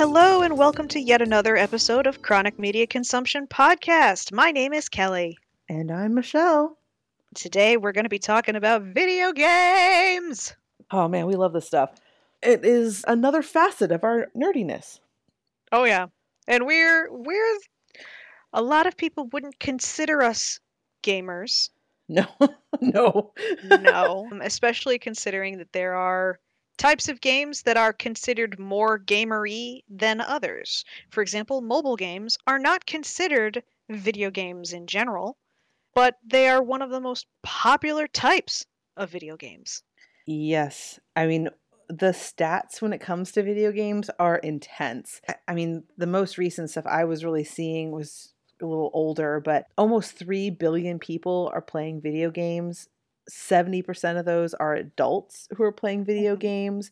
Hello, and welcome to yet another episode of Chronic Media Consumption Podcast. My name is Kelly. And I'm Michelle. Today, we're going to be talking about video games. Oh man, we love this stuff. It is another facet of our nerdiness. Oh yeah, and we're we're a lot of people wouldn't consider us gamers. No, no, no, especially considering that there are types of games that are considered more gamery than others. For example, mobile games are not considered video games in general, but they are one of the most popular types of video games. Yes. I mean, the stats when it comes to video games are intense. I mean, the most recent stuff I was really seeing was a little older, but almost 3 billion people are playing video games. 70% of those are adults who are playing video mm-hmm. games.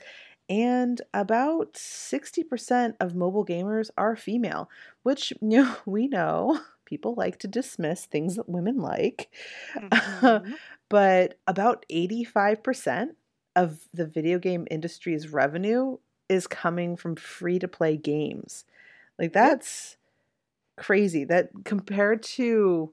And about 60% of mobile gamers are female, which you know, we know people like to dismiss things that women like. Mm-hmm. but about 85% of the video game industry's revenue is coming from free to play games. Like that's crazy. That compared to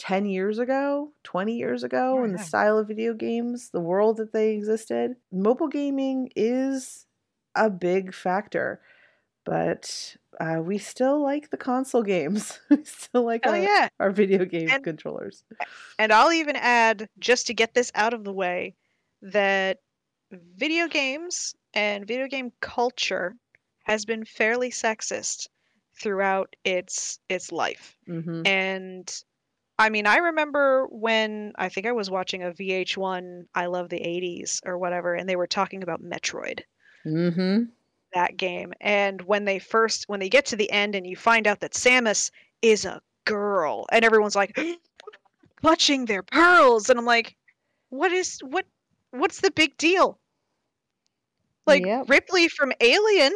10 years ago, 20 years ago, oh, in the style of video games, the world that they existed, mobile gaming is a big factor. But uh, we still like the console games. we still like oh, our, yeah. our video game and, controllers. And I'll even add, just to get this out of the way, that video games and video game culture has been fairly sexist throughout its its life. Mm-hmm. And I mean, I remember when I think I was watching a VH1 I love the 80s or whatever and they were talking about Metroid. Mhm. That game. And when they first when they get to the end and you find out that Samus is a girl and everyone's like clutching their pearls and I'm like what is what what's the big deal? Like yep. Ripley from Alien.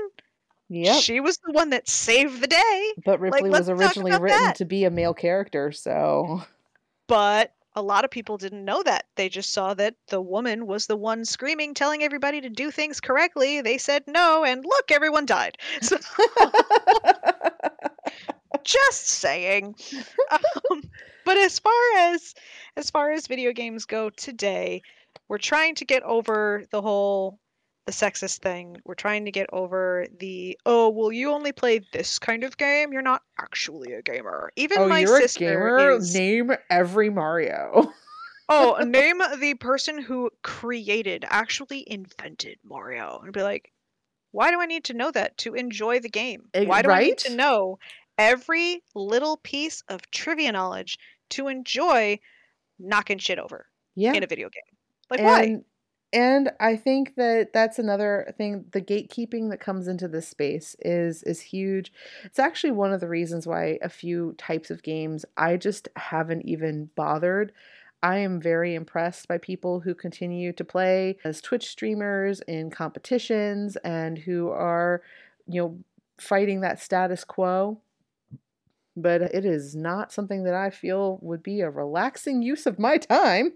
Yep. She was the one that saved the day. But Ripley like, was originally written that. to be a male character, so But a lot of people didn't know that. They just saw that the woman was the one screaming, telling everybody to do things correctly. They said no, and look, everyone died. So, just saying. Um, but as far as as far as video games go today, we're trying to get over the whole the sexist thing. We're trying to get over the oh well you only play this kind of game. You're not actually a gamer. Even oh, my you're sister a gamer. Is... Name every Mario. oh, name the person who created, actually invented Mario, and be like, why do I need to know that to enjoy the game? Eh, why do right? I need to know every little piece of trivia knowledge to enjoy knocking shit over yeah. in a video game? Like and, why? And I think that that's another thing. The gatekeeping that comes into this space is is huge. It's actually one of the reasons why a few types of games I just haven't even bothered. I am very impressed by people who continue to play as Twitch streamers in competitions and who are, you know, fighting that status quo but it is not something that I feel would be a relaxing use of my time.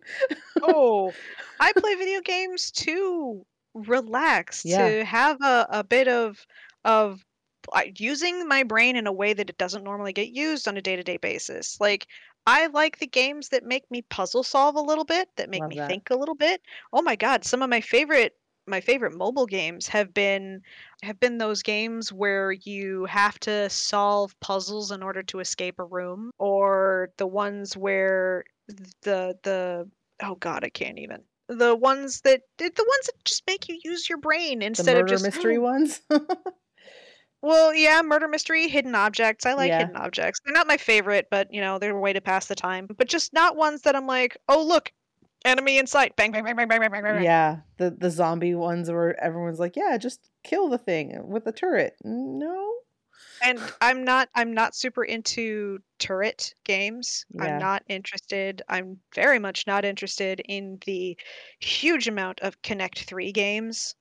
oh, I play video games to relax, yeah. to have a, a bit of of using my brain in a way that it doesn't normally get used on a day-to-day basis. Like I like the games that make me puzzle solve a little bit, that make Love me that. think a little bit. Oh my god, some of my favorite my favorite mobile games have been have been those games where you have to solve puzzles in order to escape a room or the ones where the the oh god I can't even the ones that the ones that just make you use your brain instead of just mystery oh. ones Well, yeah, murder mystery, hidden objects. I like yeah. hidden objects. They're not my favorite, but you know, they're a way to pass the time. But just not ones that I'm like, oh look, enemy in sight. Bang, bang, bang, bang, bang, bang, bang. Yeah, the the zombie ones where everyone's like, yeah, just kill the thing with the turret. No. And I'm not I'm not super into turret games. Yeah. I'm not interested. I'm very much not interested in the huge amount of Connect 3 games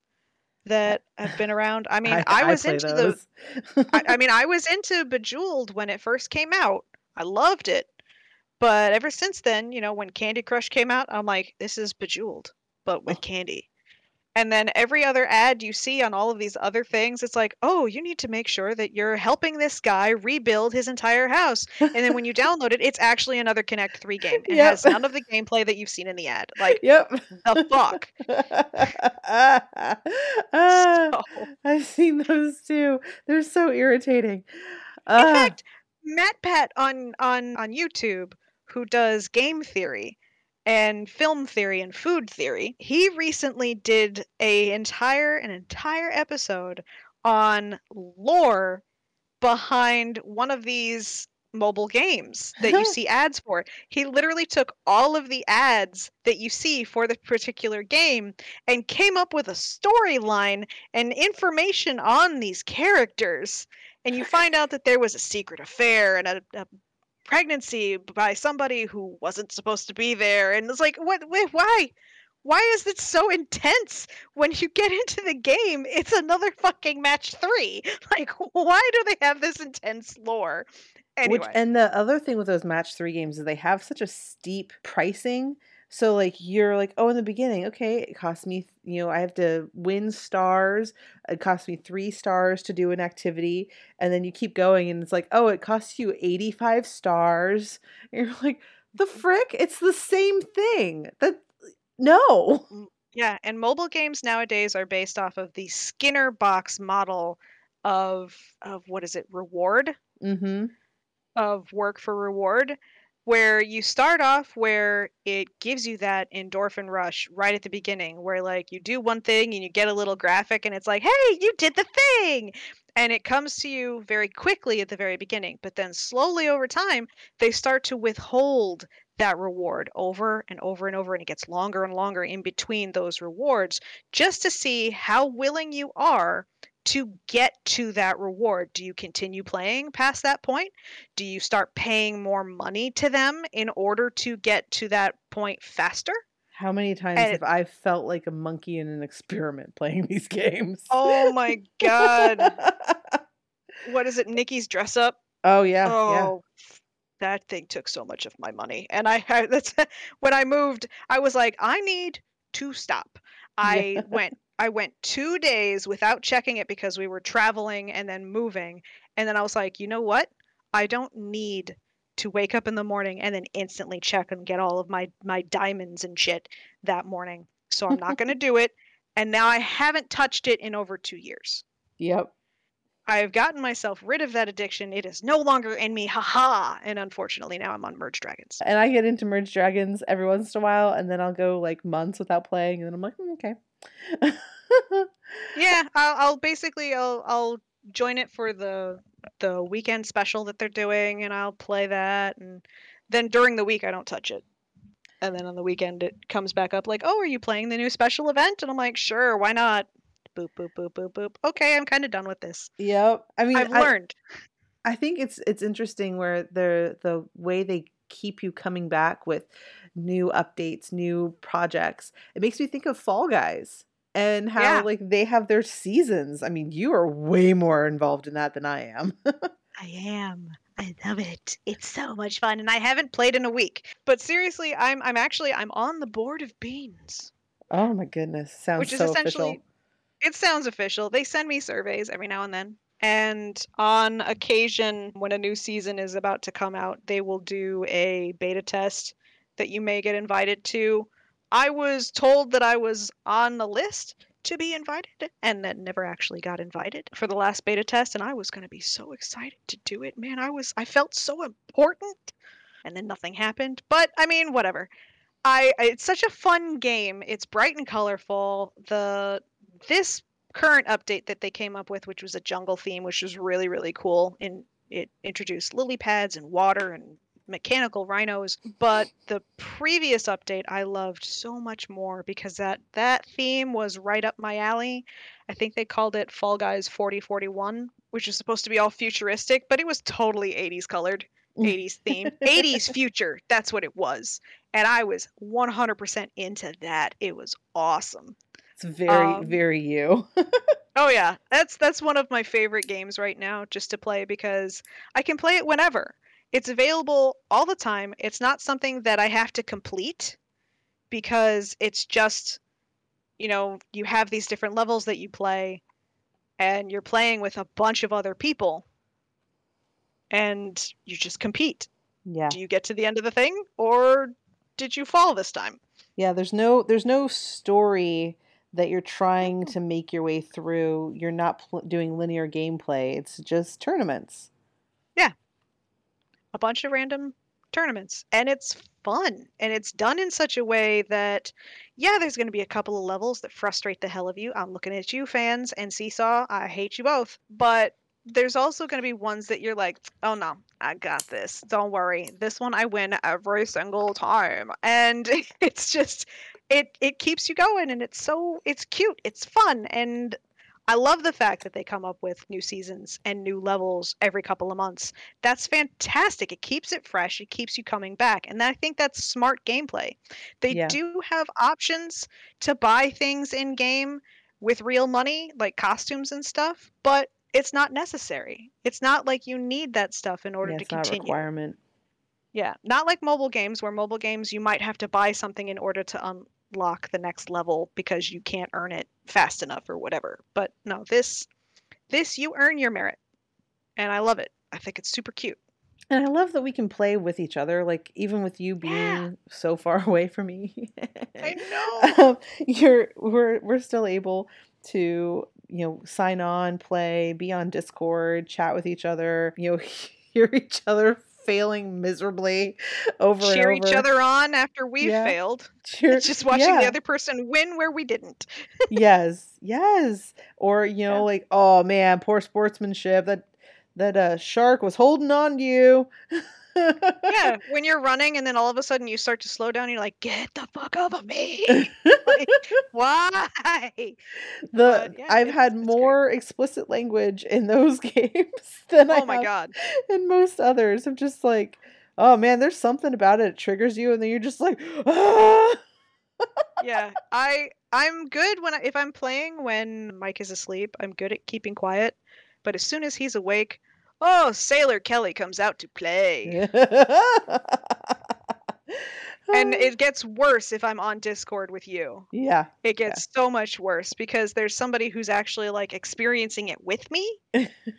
that have been around. I mean, I, I was I into those. the I, I mean, I was into Bejeweled when it first came out. I loved it. But ever since then, you know, when Candy Crush came out, I'm like, this is Bejeweled, but with candy. And then every other ad you see on all of these other things, it's like, oh, you need to make sure that you're helping this guy rebuild his entire house. And then when you download it, it's actually another Connect 3 game. It yep. has none of the gameplay that you've seen in the ad. Like, yep. the fuck? uh, so. I've seen those too. They're so irritating. Uh. In fact, MatPat on, on, on YouTube, who does game theory, and film theory and food theory. He recently did a entire an entire episode on lore behind one of these mobile games that you see ads for. He literally took all of the ads that you see for the particular game and came up with a storyline and information on these characters. And you find out that there was a secret affair and a, a pregnancy by somebody who wasn't supposed to be there and it's like what wait, why? Why is it so intense when you get into the game? It's another fucking match 3 like why do they have this intense lore? Anyway. Which, and the other thing with those match 3 games is they have such a steep pricing so like you're like, oh, in the beginning, okay, it costs me, you know, I have to win stars. It costs me three stars to do an activity, and then you keep going, and it's like, oh, it costs you 85 stars. And you're like, the frick? It's the same thing. That no. Mm, yeah, and mobile games nowadays are based off of the Skinner box model of of what is it? Reward. Mm-hmm. Of work for reward where you start off where it gives you that endorphin rush right at the beginning where like you do one thing and you get a little graphic and it's like hey you did the thing! And it comes to you very quickly at the very beginning but then slowly over time they start to withhold that reward over and over and over and it gets longer and longer in between those rewards just to see how willing you are to get to that reward, do you continue playing past that point? Do you start paying more money to them in order to get to that point faster? How many times and have I felt like a monkey in an experiment playing these games? Oh my god. what is it? Nikki's dress up? Oh yeah. Oh, yeah. that thing took so much of my money. And I, I that's when I moved, I was like, I need to stop. I went I went two days without checking it because we were traveling and then moving. And then I was like, you know what? I don't need to wake up in the morning and then instantly check and get all of my my diamonds and shit that morning. So I'm not going to do it. And now I haven't touched it in over 2 years. Yep. I've gotten myself rid of that addiction. It is no longer in me. Haha. And unfortunately, now I'm on Merge Dragons. And I get into Merge Dragons every once in a while, and then I'll go like months without playing, and then I'm like, mm, okay. Yeah, I'll, I'll basically I'll I'll join it for the the weekend special that they're doing, and I'll play that, and then during the week I don't touch it. And then on the weekend it comes back up like, oh, are you playing the new special event? And I'm like, sure, why not? Boop boop boop boop boop. Okay, I'm kind of done with this. Yep. I mean, I've learned. I think it's it's interesting where the the way they keep you coming back with new updates, new projects. It makes me think of Fall Guys and how yeah. like they have their seasons. I mean, you are way more involved in that than I am. I am. I love it. It's so much fun and I haven't played in a week. But seriously, I'm I'm actually I'm on the board of beans. Oh my goodness. Sounds Which is so essentially official. It sounds official. They send me surveys every now and then. And on occasion, when a new season is about to come out, they will do a beta test that you may get invited to. I was told that I was on the list to be invited and then never actually got invited for the last beta test and I was going to be so excited to do it. Man, I was I felt so important and then nothing happened. But I mean, whatever. I it's such a fun game. It's bright and colorful. The this current update that they came up with, which was a jungle theme, which was really, really cool. And it introduced lily pads and water and mechanical rhinos. But the previous update I loved so much more because that that theme was right up my alley. I think they called it Fall Guys 4041, which is supposed to be all futuristic, but it was totally 80s colored. 80s theme, 80s future. That's what it was. And I was 100% into that. It was awesome. It's very um, very you. oh yeah, that's that's one of my favorite games right now just to play because I can play it whenever. It's available all the time. It's not something that I have to complete because it's just you know, you have these different levels that you play and you're playing with a bunch of other people and you just compete. Yeah. Do you get to the end of the thing or did you fall this time? Yeah, there's no there's no story that you're trying to make your way through. You're not pl- doing linear gameplay. It's just tournaments. A bunch of random tournaments and it's fun and it's done in such a way that yeah there's going to be a couple of levels that frustrate the hell of you. I'm looking at you fans and seesaw i hate you both. But there's also going to be ones that you're like oh no i got this. Don't worry. This one i win every single time. And it's just it it keeps you going and it's so it's cute. It's fun. And I love the fact that they come up with new seasons and new levels every couple of months. That's fantastic. It keeps it fresh. It keeps you coming back. And I think that's smart gameplay. They Yeah. do have options to buy things in game with real money, like costumes and stuff, but it's not necessary. It's not like you need that stuff in order Yeah, to it's not a continue. requirement. Yeah, not like mobile games where mobile games you might have to buy something in order to um, unlock the next level because you can't earn it fast enough or whatever. But no, this this you earn your merit. And I love it. I think it's super cute. And I love that we can play with each other, like even with you being Yeah. so far away from me. I know. um, you're we're we're still able to you know sign on, play, be on Discord, chat with each other, you know, hear each other failing miserably over Cheer and over. each other on after we've Yeah. failed. Cheer- It's just watching the other person win where we didn't. yes, yes. Or you know, Yeah. like, oh man, poor sportsmanship. That that uh, shark was holding on to you. Yeah, when you're running and then all of a sudden you start to slow down, you're like, get the fuck off of me. Like, why? the yeah, I've had it's great. more explicit language in those games than I Oh my have god. in most others. I'm just like, oh man, there's something about it. It triggers you, and then you're just like, ah! yeah i i'm good when I, if i'm playing when mike is asleep i'm good at keeping quiet but as soon as he's awake oh sailor kelly comes out to play and it gets worse if i'm on discord with you yeah, it gets so much worse because there's somebody who's actually like experiencing it with me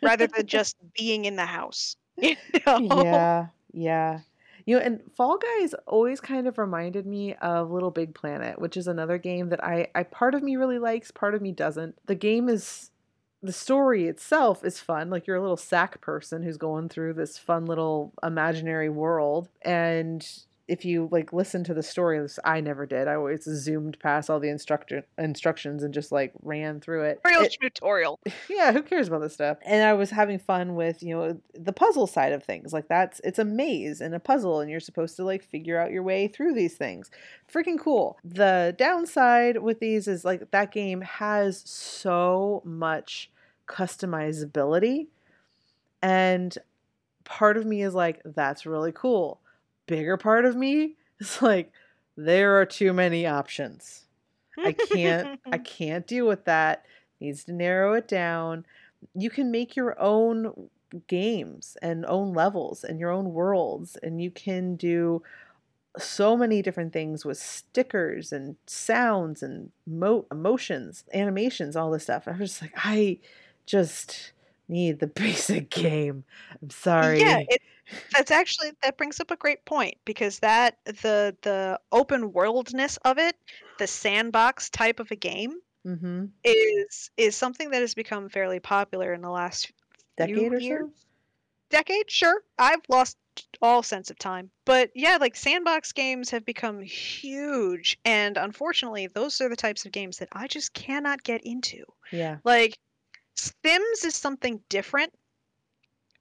rather than just being in the house you know? yeah, yeah. You know, and Fall Guys always kind of reminded me of Little Big Planet, which is another game that I, I part of me really likes, part of me doesn't. The game is the story itself is fun. Like you're a little sack person who's going through this fun little imaginary world. And if you like listen to the stories, I never did. I always zoomed past all the instructor instructions and just like ran through it. real It- tutorial yeah, who cares about this stuff? And I was having fun with, you know, the puzzle side of things. Like that's it's a maze and a puzzle and you're supposed to like figure out your way through these things. Freaking cool. The downside with these is like that game has so much customizability and part of me is like that's really cool. Bigger part of me is like there are too many options. I can't I can't deal with that. Needs to narrow it down. You can make your own games and own levels and your own worlds and you can do so many different things with stickers and sounds and mo- emotions, animations, all this stuff. I was just like I just need the basic game. I'm sorry. Yeah, it, that's actually that brings up a great point because that the the open worldness of it, the sandbox type of a game, mm-hmm. is is something that has become fairly popular in the last few Decade or years. so? Decade, sure. I've lost all sense of time, but yeah, like sandbox games have become huge, and unfortunately, those are the types of games that I just cannot get into. Yeah. Like Sims is something different,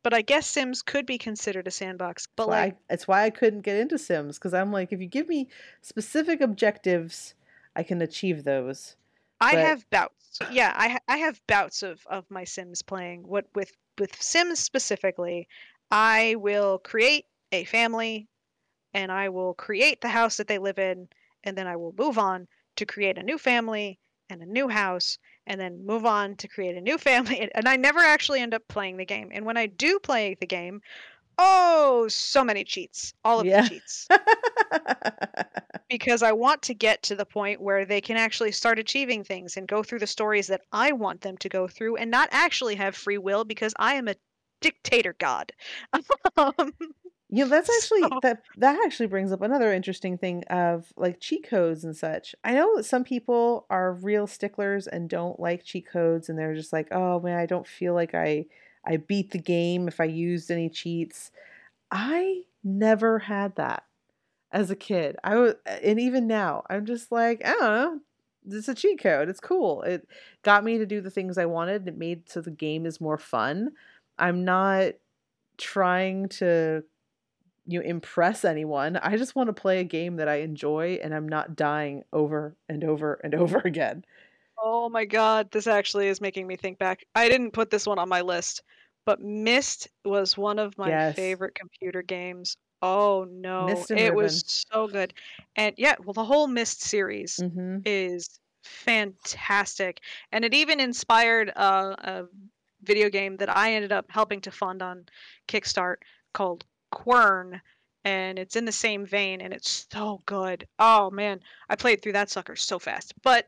but I guess Sims could be considered a sandbox. But That's why like, I, that's why I couldn't get into Sims because I'm like, if you give me specific objectives, I can achieve those. I but- have bouts. Yeah, I ha- I have bouts of of my Sims playing. What with with Sims specifically, I will create a family, and I will create the house that they live in, and then I will move on to create a new family and a new house, and then move on to create a new family. And, I never actually end up playing the game. And when I do play the game, oh, so many cheats, all of Yeah. the cheats. because I want to get to the point where they can actually start achieving things and go through the stories that I want them to go through and not actually have free will because I am a dictator god. um, you know, that's actually so- that that actually brings up another interesting thing of like cheat codes and such. I know that some people are real sticklers and don't like cheat codes and they're just like, "Oh man, I don't feel like I I beat the game if I used any cheats." I never had that as a kid. I was and even now, I'm just like, I don't know. It's a cheat code. It's cool. It got me to do the things I wanted. It made so the game is more fun. I'm not trying to you impress anyone. I just want to play a game that I enjoy and I'm not dying over and over and over again. Oh my god, this actually is making me think back. I didn't put this one on my list, but Myst was one of my Yes. favorite computer games. Oh no, it Riven. was so good. And yeah, well, the whole Myst series Mm-hmm. is fantastic, and it even inspired uh, a video game that I ended up helping to fund on Kickstart called Quern, and it's in the same vein, and it's so good. Oh man, I played through that sucker so fast. But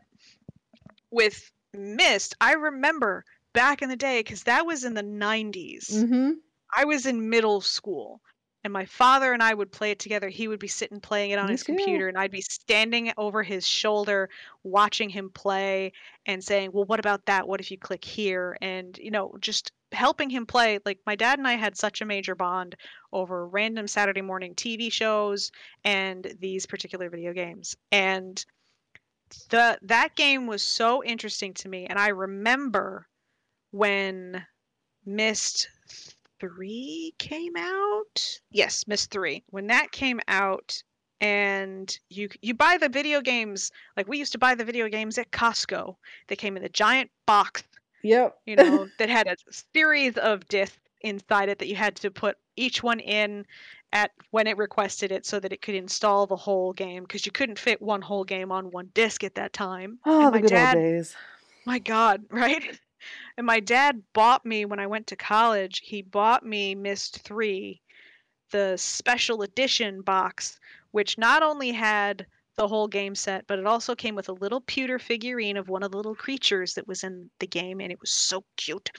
with Myst, I remember back in the day because that was in the 90s. Mm-hmm. I was in middle school and my father and I would play it together. He would be sitting playing it on Me his too. computer and I'd be standing over his shoulder watching him play and saying, "Well, what about that? What if you click here?" and you know, just helping him play. Like my dad and I had such a major bond over random Saturday morning TV shows and these particular video games. And the that game was so interesting to me and I remember when Myst 3 came out. Yes, Myst 3. When that came out and you you buy the video games like we used to buy the video games at Costco. They came in a giant box, Yep. you know, that had a series of discs inside it that you had to put each one in at when it requested it so that it could install the whole game because you couldn't fit one whole game on one disc at that time. Oh, And the my good dad old days. my God, right? And my dad bought me when I went to college, he bought me Myst 3, the special edition box, which not only had the whole game set, but it also came with a little pewter figurine of one of the little creatures that was in the game, and it was so cute.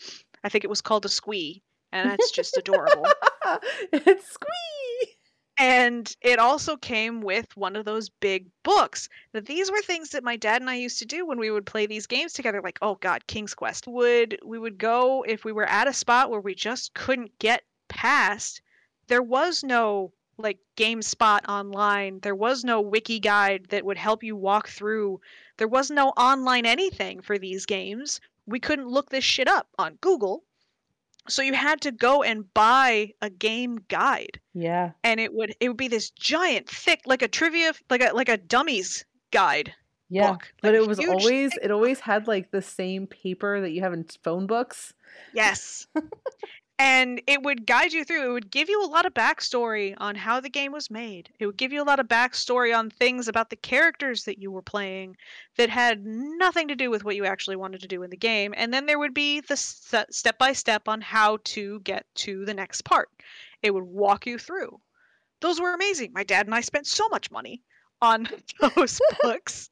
I think it was called a squee, and that's just adorable. it's squee. And it also came with one of those big books. Now, these were things that my dad and I used to do when we would play these games together. Like, oh God, King's Quest. Would we would go if we were at a spot where we just couldn't get past? There was no like GameSpot online. There was no wiki guide that would help you walk through. There was no online anything for these games. We couldn't look this shit up on Google. So you had to go and buy a game guide Yeah. and it would it would be this giant thick like a trivia like a like a dummies guide Yeah. book But like a it was always thick it always had like the same paper that you have in phone books. yes and it would guide you through it would give you a lot of backstory on how the game was made. It would give you a lot of backstory on things about the characters that you were playing that had nothing to do with what you actually wanted to do in the game and then there would be the step by step on how to get to the next part. It would walk you through. Those were amazing. My dad and i spent so much money on those books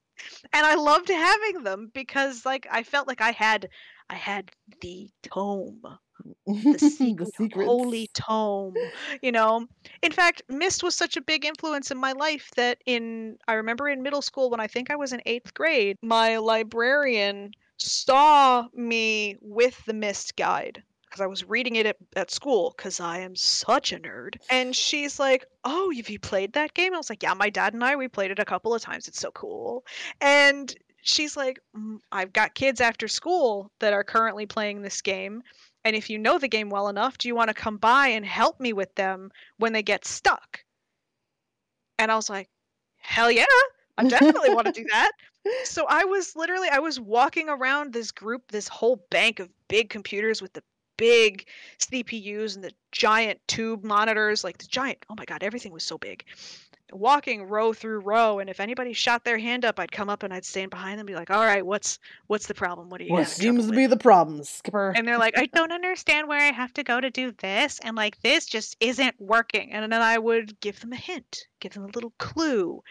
and i loved having them because like i felt like i had i had the tome the secret holy tome you know? In fact Myst was such a big influence in my life that in i remember in middle school when i think i was in eighth grade my librarian saw me with the Myst guide because i was reading it at, at school because i am such a nerd. And she's like oh have you played that game? I was like yeah my dad and i we played it a couple of times. It's so cool. And she's like "Mm, i've got kids after school that are currently playing this game and if you know the game well enough, do you want to come by and help me with them when they get stuck? And I was like, hell yeah, I definitely want to do that. So I was literally, I was walking around this group, this whole bank of big computers with the big CPUs and the giant tube monitors, like the giant, oh my God, everything was so big. Walking row through row, and if anybody shot their hand up, I'd come up and I'd stand behind them and be like, all right, what's what's the problem? What are you What seems to with?" be the problem, Skipper? and they're like, I don't understand where I have to go to do this, and like this just isn't working. And then I would give them a hint, give them a little clue,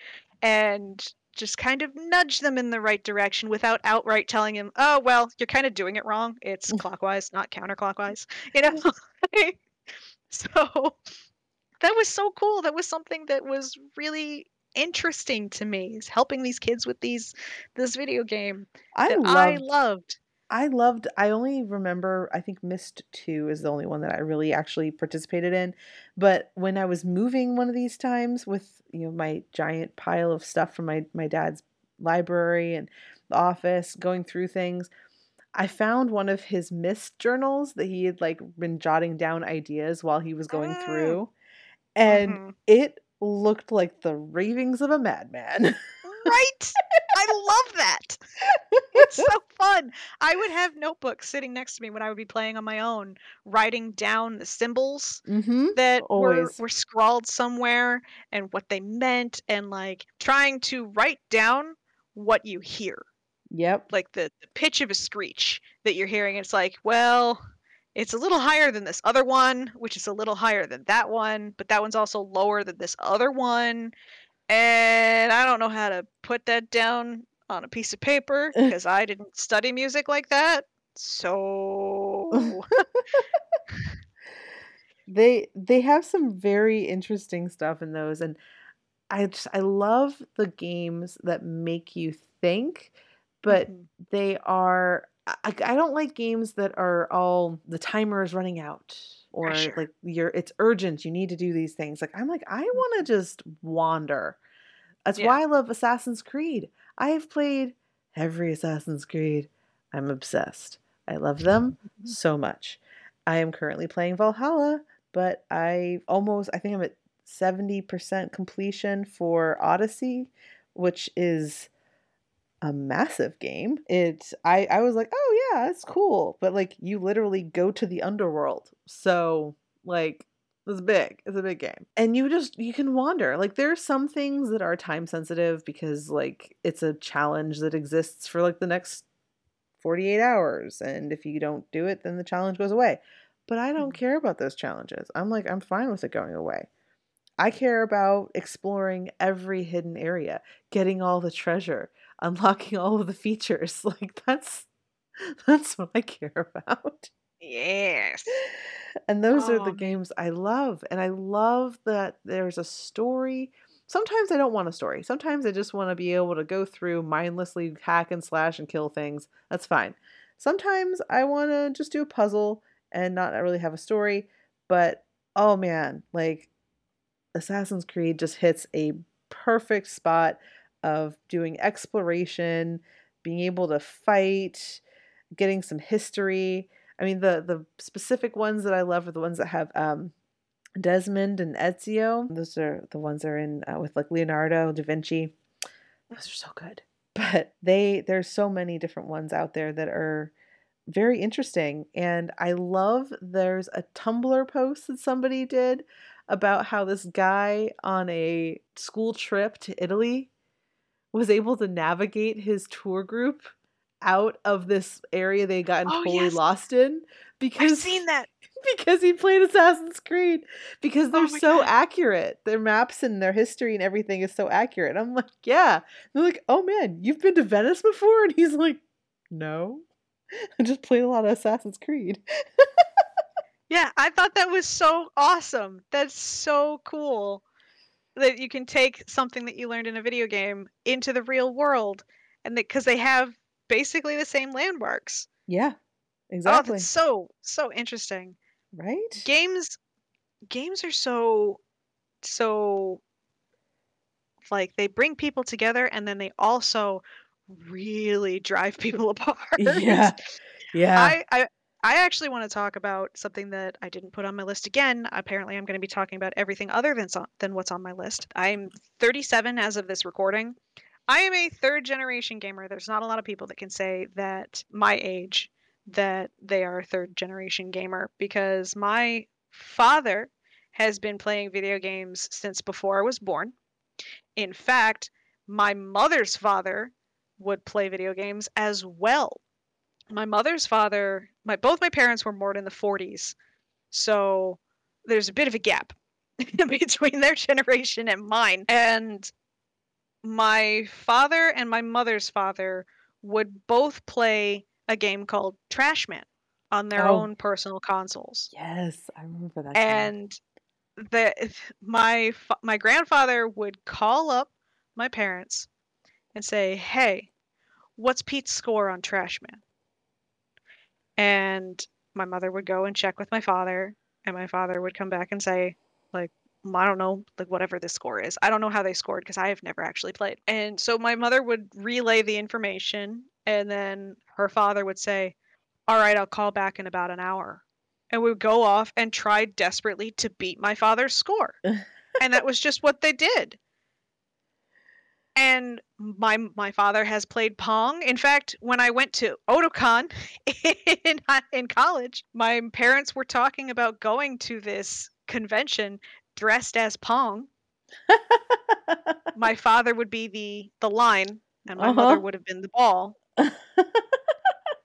and just kind of nudge them in the right direction without outright telling them, "Oh, well, you're kind of doing it wrong. It's clockwise, not counterclockwise." You know. so that was so cool. That was something that was really interesting to me. Is helping these kids with these this video game I that loved I loved. I loved I only remember I think Myst 2 is the only one that I really actually participated in. But when I was moving one of these times with, you know, my giant pile of stuff from my my dad's library and the office, going through things, I found one of his Myst journals that he had like been jotting down ideas while he was going Mm. through. And Mhm. it looked like the ravings of a madman. Right? I love that. It's so fun. I would have notebooks sitting next to me when I would be playing on my own, writing down the symbols mhm. that were, were scrawled somewhere and what they meant, and like trying to write down what you hear, Yep. like the, the pitch of a screech that you're hearing. It's like, well, it's a little higher than this other one, which is a little higher than that one, but that one's also lower than this other one. And I don't know how to put that down on a piece of paper because I didn't study music like that. So They they have some very interesting stuff in those and I just I love the games that make you think, but Mhm. they are I, I don't like games that are all the timer is running out or Pressure. like you're it's urgent you need to do these things. Like i'm like i want to just wander. That's Yeah. why i love assassin's creed. I have played every assassin's creed. I'm obsessed. I love them Mhm. so much. I am currently playing valhalla but i almost i think i'm at 70% completion for odyssey which is a massive game. It I I was like, "Oh yeah, it's cool." But like you literally go to the underworld. So, like it's big. It's a big game. And you just you can wander. Like there are some things that are time sensitive because like it's a challenge that exists for like the next 48 hours and if you don't do it then the challenge goes away. But I don't Mhm. care about those challenges. I'm like I'm fine with it going away. I care about exploring every hidden area, getting all the treasure, unlocking all of the features. Like that's that's what I care about. Yes. And those are Oh, the um games I love. And I love that there's a story. Sometimes I don't want a story. Sometimes I just want to be able to go through mindlessly hack and slash and kill things. That's fine. Sometimes I want to just do a puzzle and not really have a story. But oh man, like Assassin's Creed just hits a perfect spot of doing exploration, being able to fight, getting some history. I mean, the the specific ones that I love are the ones that have um, Desmond and Ezio. Those are the ones that are in uh, with like Leonardo da Vinci. Those are so good. But they there's so many different ones out there that are very interesting and I love there's a Tumblr post that somebody did about how this guy on a school trip to Italy was able to navigate his tour group out of this area they gotten Oh, totally yes. lost in I've because seen that. because he played Assassin's Creed because they're Oh so God. accurate. Their maps and their history and everything is so accurate. I'm like, yeah. They're like, oh man, you've been to Venice before? And he's like, no. I just played a lot of Assassin's Creed. Yeah, I thought that was so awesome. That's so cool that you can take something that you learned in a video game into the real world, and that because they have basically the same landmarks. Yeah, Oh, exactly. that's so so interesting. right? Games, games are so so like they bring people together, and then they also really drive people apart. Yeah. Yeah. I, I I actually want to talk about something that I didn't put on my list again. Apparently, I'm going to be talking about everything other than than what's on my list. I'm 37 as of this recording. I am a third generation gamer. There's not a lot of people that can say that my age that they are a third generation gamer because my father has been playing video games since before I was born. In fact, my mother's father would play video games as well my mother's father my both my parents were born in the 40s so there's a bit of a gap between their generation and mine and my father and my mother's father would both play a game called Trashman on their Oh. own personal consoles. Yes, I remember that. And the my my grandfather would call up my parents and say, "Hey, what's Pete's score on Trashman?" And my mother would go and check with my father, and my father would come back and say, like, "Mm, I don't know, like whatever the score is. I don't know how they scored because I have never actually played. And so my mother would relay the information, and then her father would say, All right, I'll call back in about an hour. And we would go off and try desperately to beat my father's score. and that was just what they did. And my my father has played Pong. In fact, when I went to Otakon in, in college, my parents were talking about going to this convention dressed as Pong. My father would be the the line, and my mother Uh-huh. would have been the ball.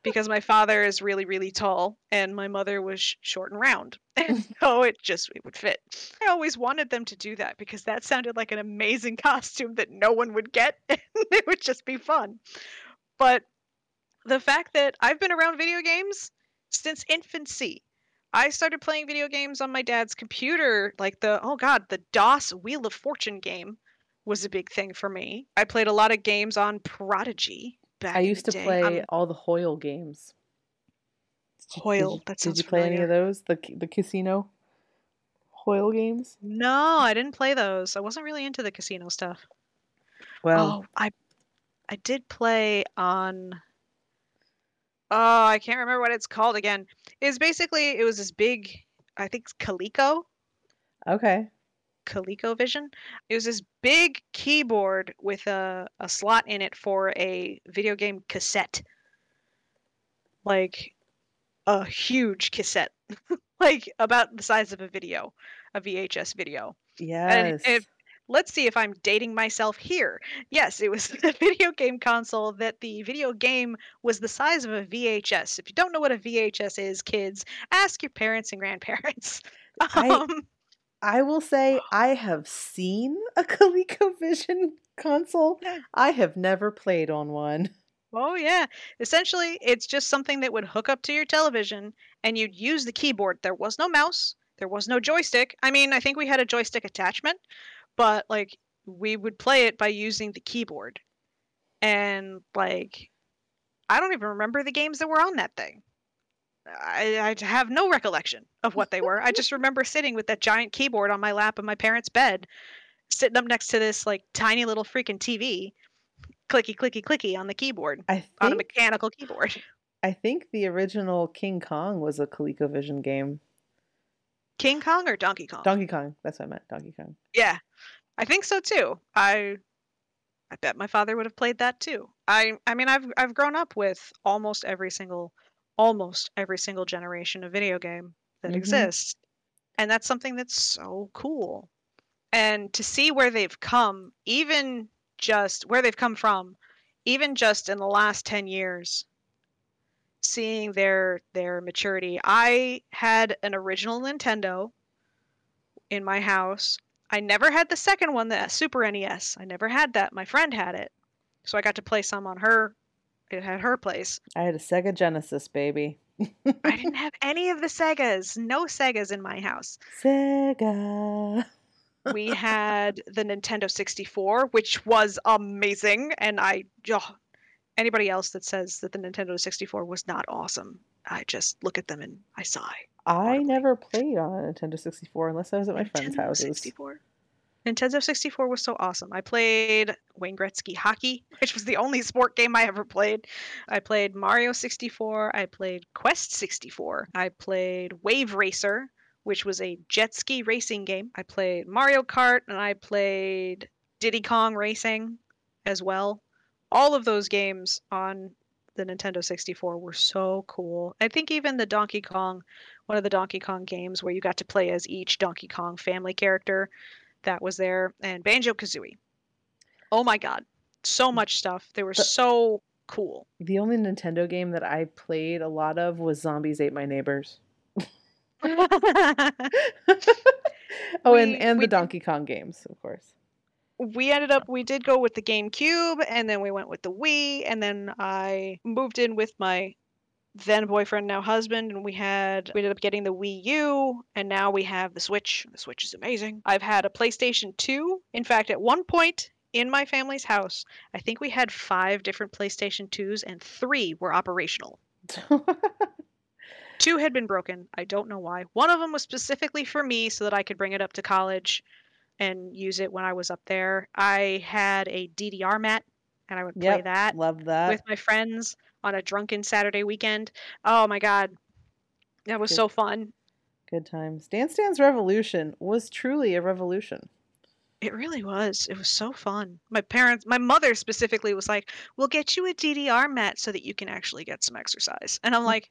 because my father is really really tall and my mother was sh- short and round. And so it just it would fit. I always wanted them to do that because that sounded like an amazing costume that no one would get and it would just be fun. But the fact that i've been around video games since infancy. I started playing video games on my dad's computer like the oh god the dos wheel of fortune game was a big thing for me. I played a lot of games on prodigy back I used to day. play I'm- all the Hoyle games. Did did Hoyle, you- Did you play any of those? The the casino Hoyle games? No, I didn't play those. I wasn't really into the casino stuff. Well, oh, I I did play on Oh, I can't remember what it's called again. It's basically it was this big I think it's Coleco, okay. ColecoVision. It was this big keyboard with a, a slot in it for a video game cassette. Like a huge cassette. like about the size of a video, a VHS video. Yes. it- let's see if I'm dating myself here. Yes, it was a video game console that the video game was the size of a VHS. If you don't know what a VHS is, kids, ask your parents and grandparents. Um, I will say I have seen a ColecoVision console. I have never played on one. oh yeah, essentially it's just something that would hook up to your television and you'd use the keyboard. There was no mouse, there was no joystick. I mean, I think we had a joystick attachment, but like we would play it by using the keyboard. And like I don't even remember the games that were on that thing. I, I have no recollection of what they were. I just remember sitting with that giant keyboard on my lap in my parents' bed, sitting up next to this like tiny little freaking TV, clicky clicky clicky on the keyboard, I on a mechanical keyboard. I think the original King Kong was a ColecoVision game. King Kong or Donkey Kong? Donkey Kong. That's what I meant. Donkey Kong. Yeah, I think so too. I I bet my father would have played that too. I I mean I've I've grown up with almost every single almost every single generation of video game that Mhm. exists. And that's something that's so cool. And to see where they've come, even just where they've come from, even just in the last 10 years, seeing their their maturity. I had an original Nintendo in my house. I never had the second one, the Super NES. I never had that. My friend had it. So I got to play some on her it had her place. I had a Sega Genesis, baby. I didn't have any of the Segas. No Segas in my house. Sega. We had the Nintendo 64, which was amazing. And I, oh, anybody else that says that the Nintendo 64 was not awesome, I just look at them and I sigh. I never played on a Nintendo 64 unless I was at my friends' Nintendo houses. 64. Nintendo 64 was so awesome. I played Wayne Gretzky hockey, which was the only sport game I ever played. I played Mario 64. I played Quest 64. I played Wave Racer, which was a jet ski racing game. I played Mario Kart and I played Diddy Kong Racing as well. All of those games on the Nintendo 64 were so cool. I think even the Donkey Kong, one of the Donkey Kong games where you got to play as each Donkey Kong family character, that was there, and Banjo Kazooie. Oh my god, so mm. much stuff. They were so cool. The only Nintendo game that I played a lot of was Zombies Ate My Neighbors. oh, and, We- and we the did- Donkey Kong games, of course. we ended up we did go with the GameCube and then we went with the Wii and then I moved in with my then boyfriend now husband and we had we ended up getting the Wii U and now we have the Switch. The Switch is amazing. I've had a PlayStation 2. In fact, at one point in my family's house, I think we had 5 different PlayStation 2s and 3 were operational. Two had been broken. I don't know why. One of them was specifically for me so that I could bring it up to college and use it when I was up there. I had a DDR mat and I would play Yep, that love that. with my friends on a drunken Saturday weekend. Oh my god. That was Good. so fun. Good times. Dance Dance Revolution was truly a revolution. It really was. It was so fun. My parents, my mother specifically was like, "We'll get you a DDR mat so that you can actually get some exercise." And I'm hmm. like,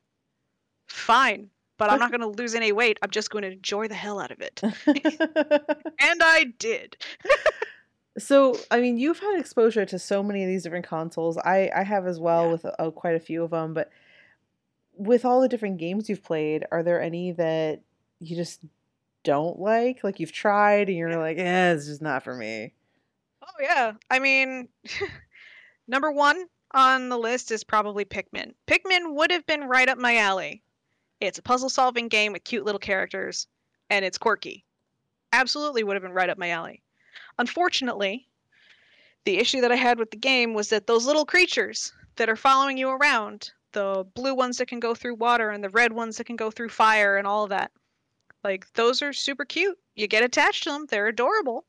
"Fine, but I'm not going to lose any weight. I'm just going to enjoy the hell out of it." And I did. So, I mean, you've had exposure to so many of these different consoles. I I have as well Yeah. with uh, quite a few of them, but with all the different games you've played, are there any that you just don't like? Like you've tried and you're like, yeah, it's just not for me." Oh yeah. I mean, number 1 on the list is probably Pikmin. Pikmin would have been right up my alley. It's a puzzle solving game with cute little characters and it's quirky. Absolutely would have been right up my alley. Unfortunately, the issue that I had with the game was that those little creatures that are following you around, the blue ones that can go through water and the red ones that can go through fire and all of that, like those are super cute. You get attached to them, they're adorable.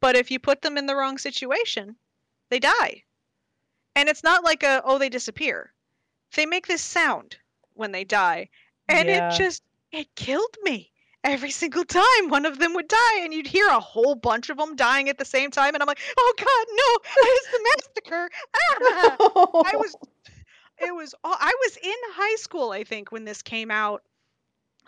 But if you put them in the wrong situation, they die. And it's not like a oh they disappear. They make this sound when they die. And Yeah. it just it killed me. Every single time one of them would die and you'd hear a whole bunch of them dying at the same time and I'm like, "Oh god, no. It's the massacre." Ah! I was it was I was in high school I think when this came out.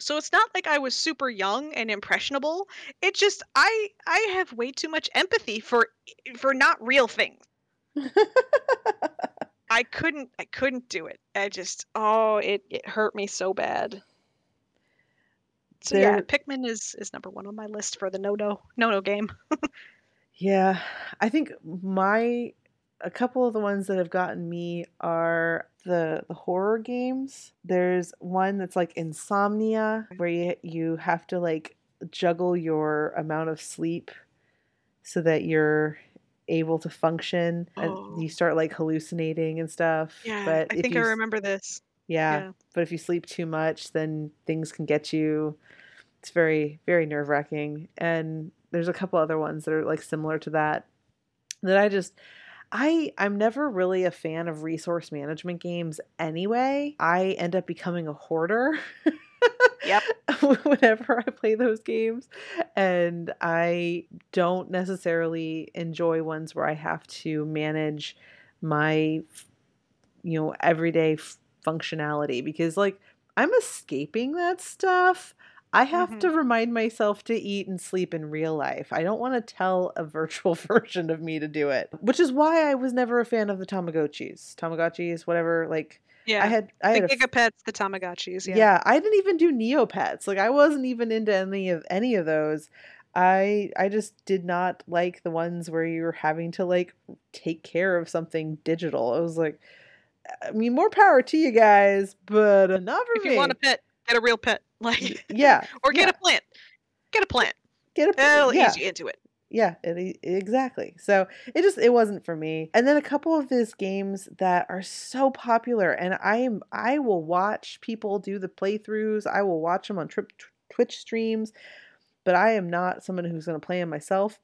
So it's not like I was super young and impressionable. It just I I have way too much empathy for for not real things. I couldn't I couldn't do it. I just oh it it hurt me so bad. So yeah, Pikmin is is number 1 on my list for the no no no no game. Yeah, I think my a couple of the ones that have gotten me are the the horror games. There's one that's like Insomnia where you you have to like juggle your amount of sleep so that you're able to function Oh. and you start like hallucinating and stuff. Yeah, but I think you I remember this. Yeah, Yeah. but if you sleep too much, then things can get you. It's very, very nerve wracking. And there's a couple other ones that are like similar to that that I just I I'm never really a fan of resource management games anyway. I end up becoming a hoarder. Yep. whenever I play those games. And I don't necessarily enjoy ones where I have to manage my, you know, everyday f- functionality because, like, I'm escaping that stuff. I have Mhm. to remind myself to eat and sleep in real life. I don't want to tell a virtual version of me to do it, which is why I was never a fan of the Tamagotchis. Tamagotchis, whatever. Like, Yeah. I had, I the had Gigapets, the Tamagotchis, yeah. yeah. I didn't even do Neopets. Like I wasn't even into any of any of those. I I just did not like the ones where you were having to like take care of something digital. I was like I mean more power to you guys, but not for If me. you want a pet, get a real pet. Like yeah. or get yeah. a plant. Get a plant. Get a plant. It'll yeah. ease you into it. Yeah, it, exactly. So it just it wasn't for me. And then a couple of these games that are so popular, and I am I will watch people do the playthroughs. I will watch them on trip, Twitch streams, but I am not someone who's going to play them myself.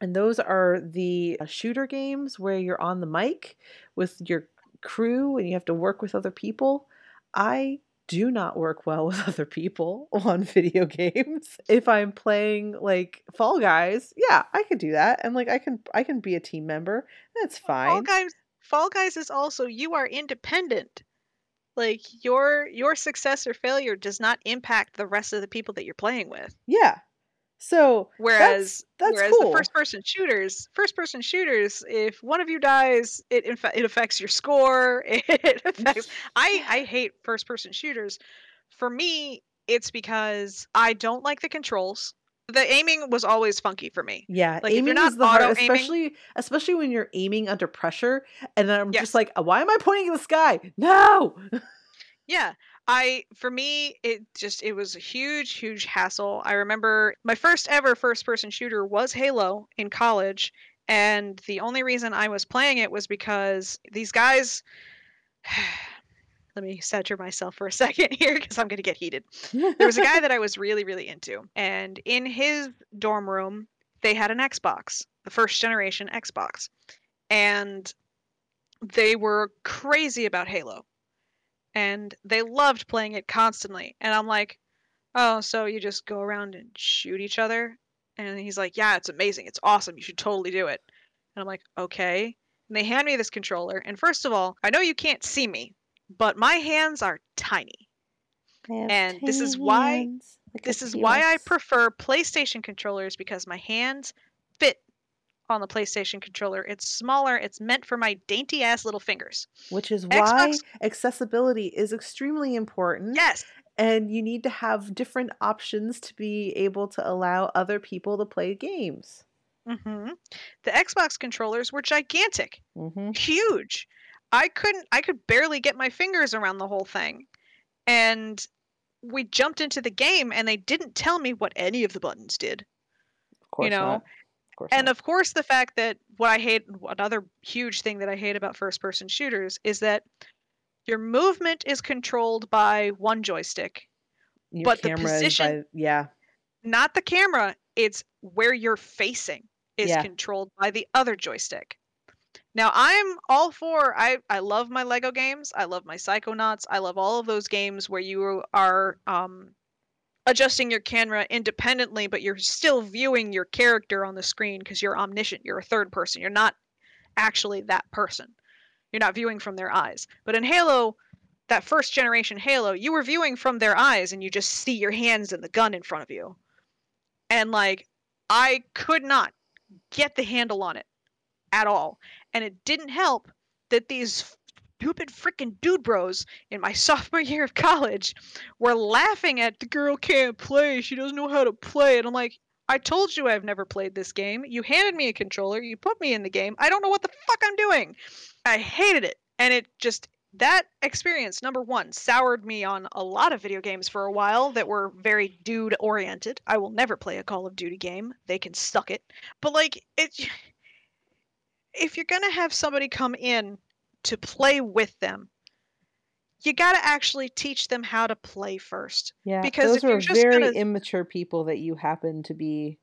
And those are the uh, shooter games where you're on the mic with your crew and you have to work with other people. I do not work well with other people on video games. If I'm playing like Fall Guys, yeah, I could do that. And like I can I can be a team member. That's fine. Fall. Guys Fall Guys is also you are independent. Like your your success or failure does not impact the rest of the people that you're playing with. Yeah. So Whereas that's whereas cool. the first person shooters, first person shooters, if one of you dies, it in fact it affects your score. It affects I I hate first person shooters. For me, it's because I don't like the controls. the aiming was always funky for me. Yeah, Like, if you're aiming not is the hard, auto-aiming- especially especially when you're aiming under pressure, and I'm Yes. just like, why am I pointing at the sky? No. Yeah. I for me it just it was a huge huge hassle. I remember my first ever first person shooter was Halo in college and the only reason I was playing it was because these guys let me center myself for a second here because I'm going to get heated. There was a guy that I was really really into and in his dorm room they had an Xbox, the first generation Xbox. And they were crazy about Halo and they loved playing it constantly. And I'm like, oh, so you just go around and shoot each other? And he's like, yeah, it's amazing. It's awesome. You should totally do it. And I'm like, okay. And they hand me this controller. And first of all, I know you can't see me, but my hands are tiny. And this is why- This is why I prefer PlayStation controllers because my hands on the PlayStation controller. It's smaller. It's meant for my dainty ass little fingers. Which is why Xbox- accessibility is extremely important. Yes. And you need to have different options to be able to allow other people to play games. hmm The Xbox controllers were gigantic, hmm huge. I couldn't. I could barely get my fingers around the whole thing, and we jumped into the game, and they didn't tell me what any of the buttons did. Of course you know, not. Course And not. of course, the fact that what I hate, another huge thing that I hate about first person shooters is that your movement is controlled by one joystick, Your but the position- by- yeah. not the camera. It's where you're facing is Yeah. controlled by the other joystick. Now I'm all for I I love my Lego games. I love my Psychonauts. I love all of those games where you are um adjusting your camera independently but you're still viewing your character on the screen because you're omniscient. You're a third person. You're not actually that person. You're not viewing from their eyes. But in Halo that first generation Halo, you were viewing from their eyes and you just see your hands and the gun in front of you. And like I could not get the handle on it at all. And it didn't help that these stupid freaking dude bros in my sophomore year of college were laughing at the girl can't play. She doesn't know how to play. And I'm like, I told you I've never played this game. You handed me a controller. You put me in the game. I don't know what the fuck I'm doing. I hated it. And it just, that experience, number one, soured me on a lot of video games for a while that were very dude oriented. I will never play a Call of Duty game. They can suck it. But like, it, if you're going to have somebody come in to play with them, you got to actually teach them how to play first. Yeah. because those if you're just very gonna- immature people that you happen to be.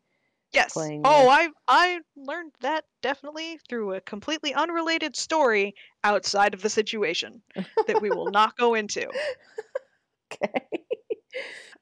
Yes. playing Oh, with. I I learned that definitely through a completely unrelated story outside of the situation that we will not go into. Okay.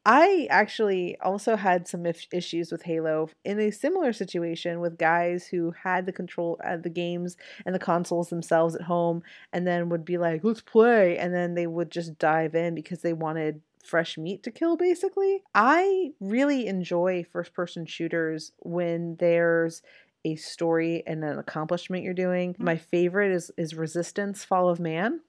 I actually also had some if- issues with Halo in a similar situation with guys who had the control of the games and the consoles themselves at home and then would be like, let's play. And then they would just dive in because they wanted fresh meat to kill, basically. I really enjoy first person shooters when there's a story and an accomplishment you're doing. Mhm. My favorite is, is Resistance Fall of Man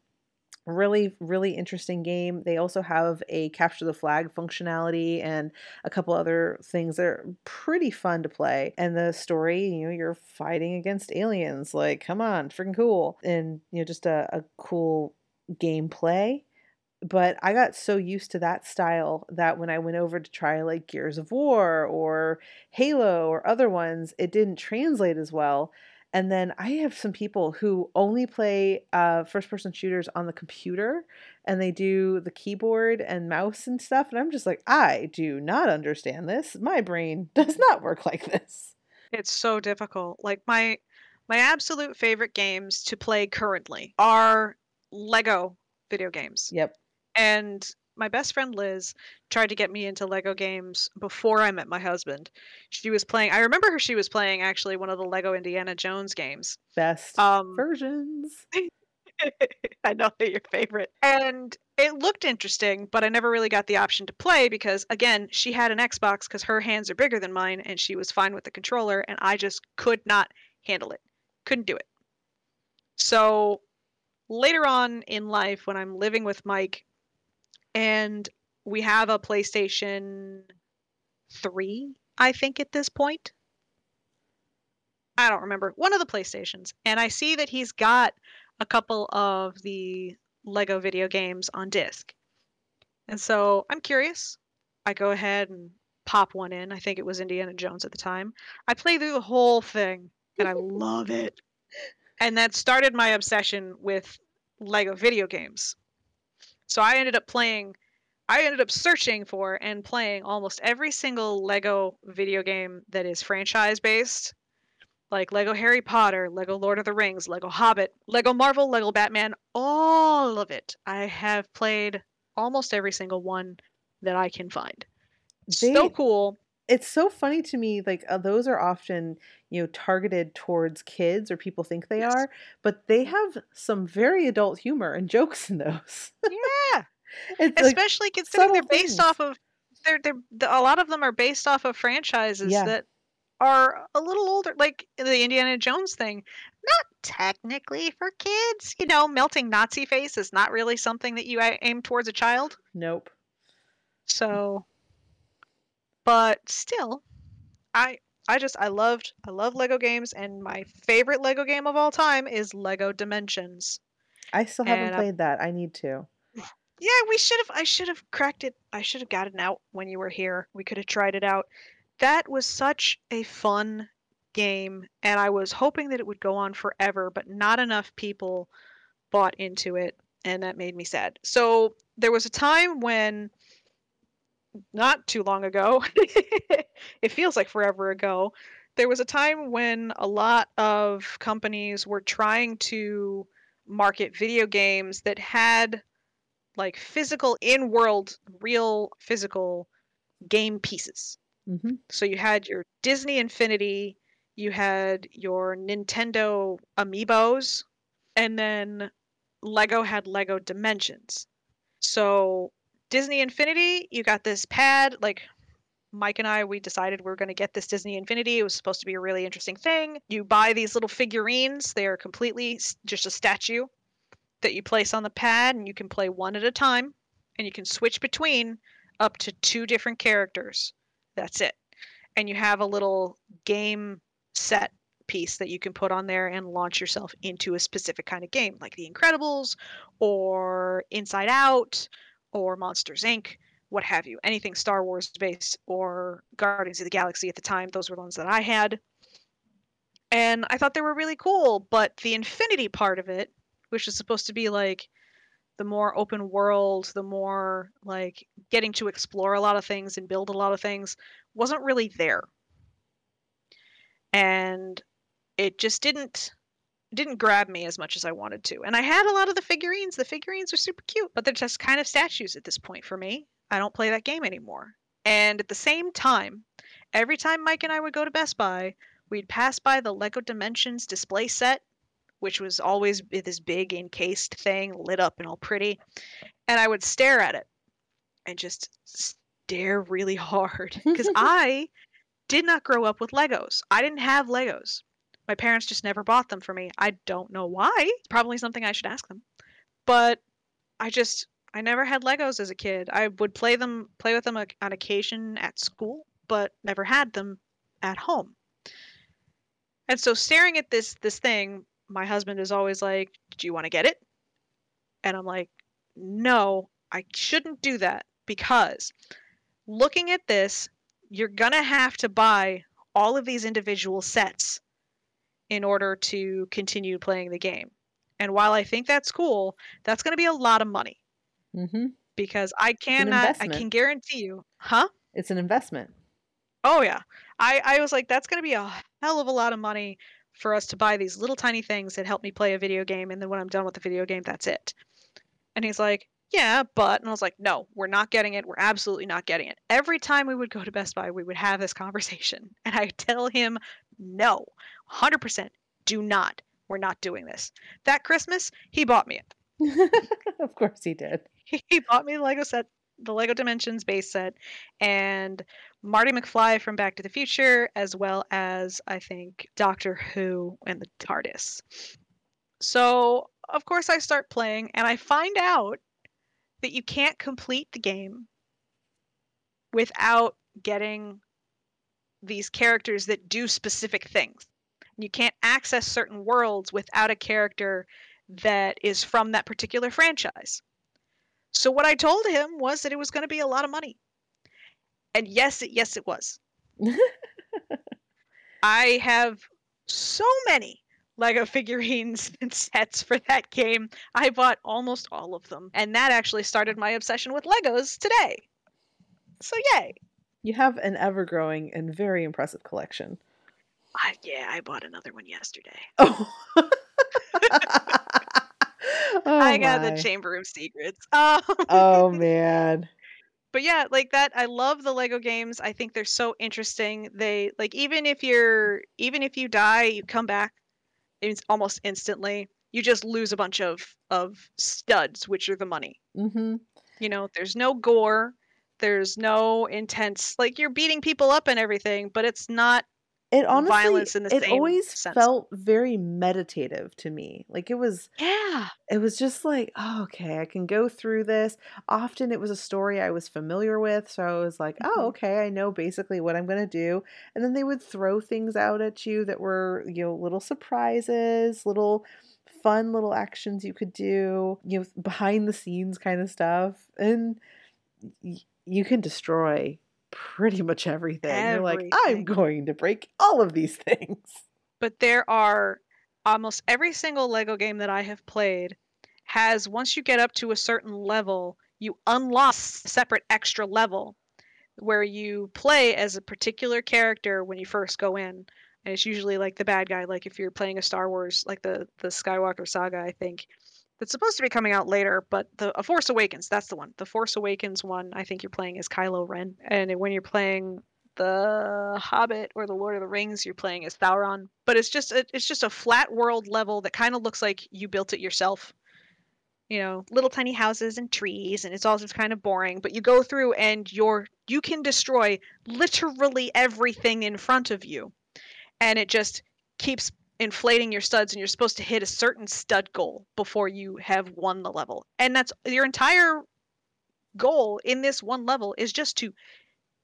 really really interesting game. They also have a capture the flag functionality and a couple other things that are pretty fun to play. And the story you know you're fighting against aliens. Like come on freaking cool. And you know just a, a cool gameplay. But I got so used to that style that when I went over to try like Gears of War or Halo or other ones, it didn't translate as well. And then I have some people who only play uh, first person shooters on the computer and they do the keyboard and mouse and stuff. And I'm just like, I do not understand this. My brain does not work like this. It's so difficult. Like my my absolute favorite games to play currently are Lego video games. Yep. And my best friend Liz tried to get me into Lego games before I met my husband. She was playing I remember her she was playing actually one of the Lego Indiana Jones games. Best Um versions. I know they're your favorite. And it looked interesting, but I never really got the option to play because, again, she had an Xbox because her hands are bigger than mine and she was fine with the controller, and I just could not handle it. Couldn't do it. So later on in life, when I'm living with Mike and we have a PlayStation 3, I think, at this point. I don't remember. One of the PlayStations. And I see that he's got a couple of the Lego video games on disc. And so I'm curious. I go ahead and pop one in. I think it was Indiana Jones at the time. I play through the whole thing and I love it. And that started my obsession with Lego video games. So I ended up playing I ended up searching for and playing almost every single Lego video game that is franchise based. Like Lego Harry Potter, Lego Lord of the Rings, Lego Hobbit, Lego Marvel, Lego Batman, all of it. I have played almost every single one that I can find. They, so cool. It's so funny to me. Like uh, those are often you know targeted towards kids or people think they yes. are, but they have some very adult humor and jokes in those. yeah, Especially like considering they're based things. off of they're they're a lot of them are based off of franchises yeah. that are a little older, like the Indiana Jones thing. Not technically for kids, you know. Melting Nazi face is not really something that you aim towards a child. Nope. So, but still, I I just I loved I love Lego games, and my favorite Lego game of all time is Lego Dimensions. I still haven't and, uh, played that. I need to. Yeah, we should have. I should have cracked it. I should have gotten out when you were here. We could have tried it out. That was such a fun game, and I was hoping that it would go on forever, but not enough people bought into it, and that made me sad. So there was a time when, not too long ago, it feels like forever ago, there was a time when a lot of companies were trying to market video games that had like physical in world, real physical game pieces. Mm-hmm. So you had your Disney Infinity, you had your Nintendo Amiibos, and then Lego had Lego Dimensions. So Disney Infinity, you got this pad, like Mike and I, we decided we are going to get this Disney Infinity. It was supposed to be a really interesting thing. You buy these little figurines, they are completely just a statue that you place on the pad, and you can play one at a time, and you can switch between up to two different characters. That's it. And you have a little game set piece that you can put on there and launch yourself into a specific kind of game, like The Incredibles or Inside Out or Monsters Inc., what have you. Anything Star Wars based or Guardians of the Galaxy at the time, those were the ones that I had. And I thought they were really cool, but the Infinity part of it which is supposed to be like the more open world, the more like getting to explore a lot of things and build a lot of things, wasn't really there. And it just didn't didn't grab me as much as I wanted to. And I had a lot of the figurines. The figurines are super cute, but they're just kind of statues at this point for me. I don't play that game anymore. And at the same time, every time Mike and I would go to Best Buy, we'd pass by the Lego Dimensions display set which was always this big encased thing lit up and all pretty. And I would stare at it and just stare really hard because I did not grow up with Legos. I didn't have Legos. My parents just never bought them for me. I don't know why. Probably something I should ask them. But I just I never had Legos as a kid. I would play them play with them on occasion at school, but never had them at home. And so staring at this this thing my husband is always like, Do you want to get it? And I'm like, No, I shouldn't do that because looking at this, you're going to have to buy all of these individual sets in order to continue playing the game. And while I think that's cool, that's going to be a lot of money. Mm-hmm. Because I cannot, I can guarantee you, huh? It's an investment. Oh, yeah. I, I was like, that's going to be a hell of a lot of money for us to buy these little tiny things that help me play a video game and then when I'm done with the video game that's it. And he's like, "Yeah, but." And I was like, "No, we're not getting it. We're absolutely not getting it." Every time we would go to Best Buy, we would have this conversation and I tell him, "No. 100% do not. We're not doing this." That Christmas, he bought me it. of course he did. He bought me the Lego set the Lego Dimensions base set and Marty McFly from Back to the Future, as well as I think Doctor Who and the TARDIS. So, of course, I start playing and I find out that you can't complete the game without getting these characters that do specific things. You can't access certain worlds without a character that is from that particular franchise. So what I told him was that it was going to be a lot of money. And yes, it, yes it was. I have so many Lego figurines and sets for that game. I bought almost all of them. And that actually started my obsession with Legos today. So yay. You have an ever growing and very impressive collection. Uh, yeah, I bought another one yesterday. Oh. oh I got my. the Chamber of Secrets. Um, oh man. But yeah, like that I love the Lego games. I think they're so interesting. They like even if you're even if you die, you come back it's almost instantly. You just lose a bunch of of studs, which are the money. Mm-hmm. You know, there's no gore, there's no intense like you're beating people up and everything, but it's not it honestly violence in the it always sense. felt very meditative to me like it was yeah it was just like oh, okay i can go through this often it was a story i was familiar with so i was like oh, mm-hmm. oh okay i know basically what i'm going to do and then they would throw things out at you that were you know little surprises little fun little actions you could do you know behind the scenes kind of stuff and y- you can destroy pretty much everything. everything. You're like, I'm going to break all of these things. But there are almost every single Lego game that I have played has once you get up to a certain level, you unlock a separate extra level where you play as a particular character when you first go in. And it's usually like the bad guy, like if you're playing a Star Wars, like the the Skywalker saga, I think that's supposed to be coming out later, but the A Force Awakens, that's the one. The Force Awakens one, I think you're playing as Kylo Ren, and when you're playing the Hobbit or the Lord of the Rings, you're playing as Sauron. But it's just a, it's just a flat world level that kind of looks like you built it yourself. You know, little tiny houses and trees, and it's all just kind of boring. But you go through and you're you can destroy literally everything in front of you, and it just keeps inflating your studs and you're supposed to hit a certain stud goal before you have won the level. And that's your entire goal in this one level is just to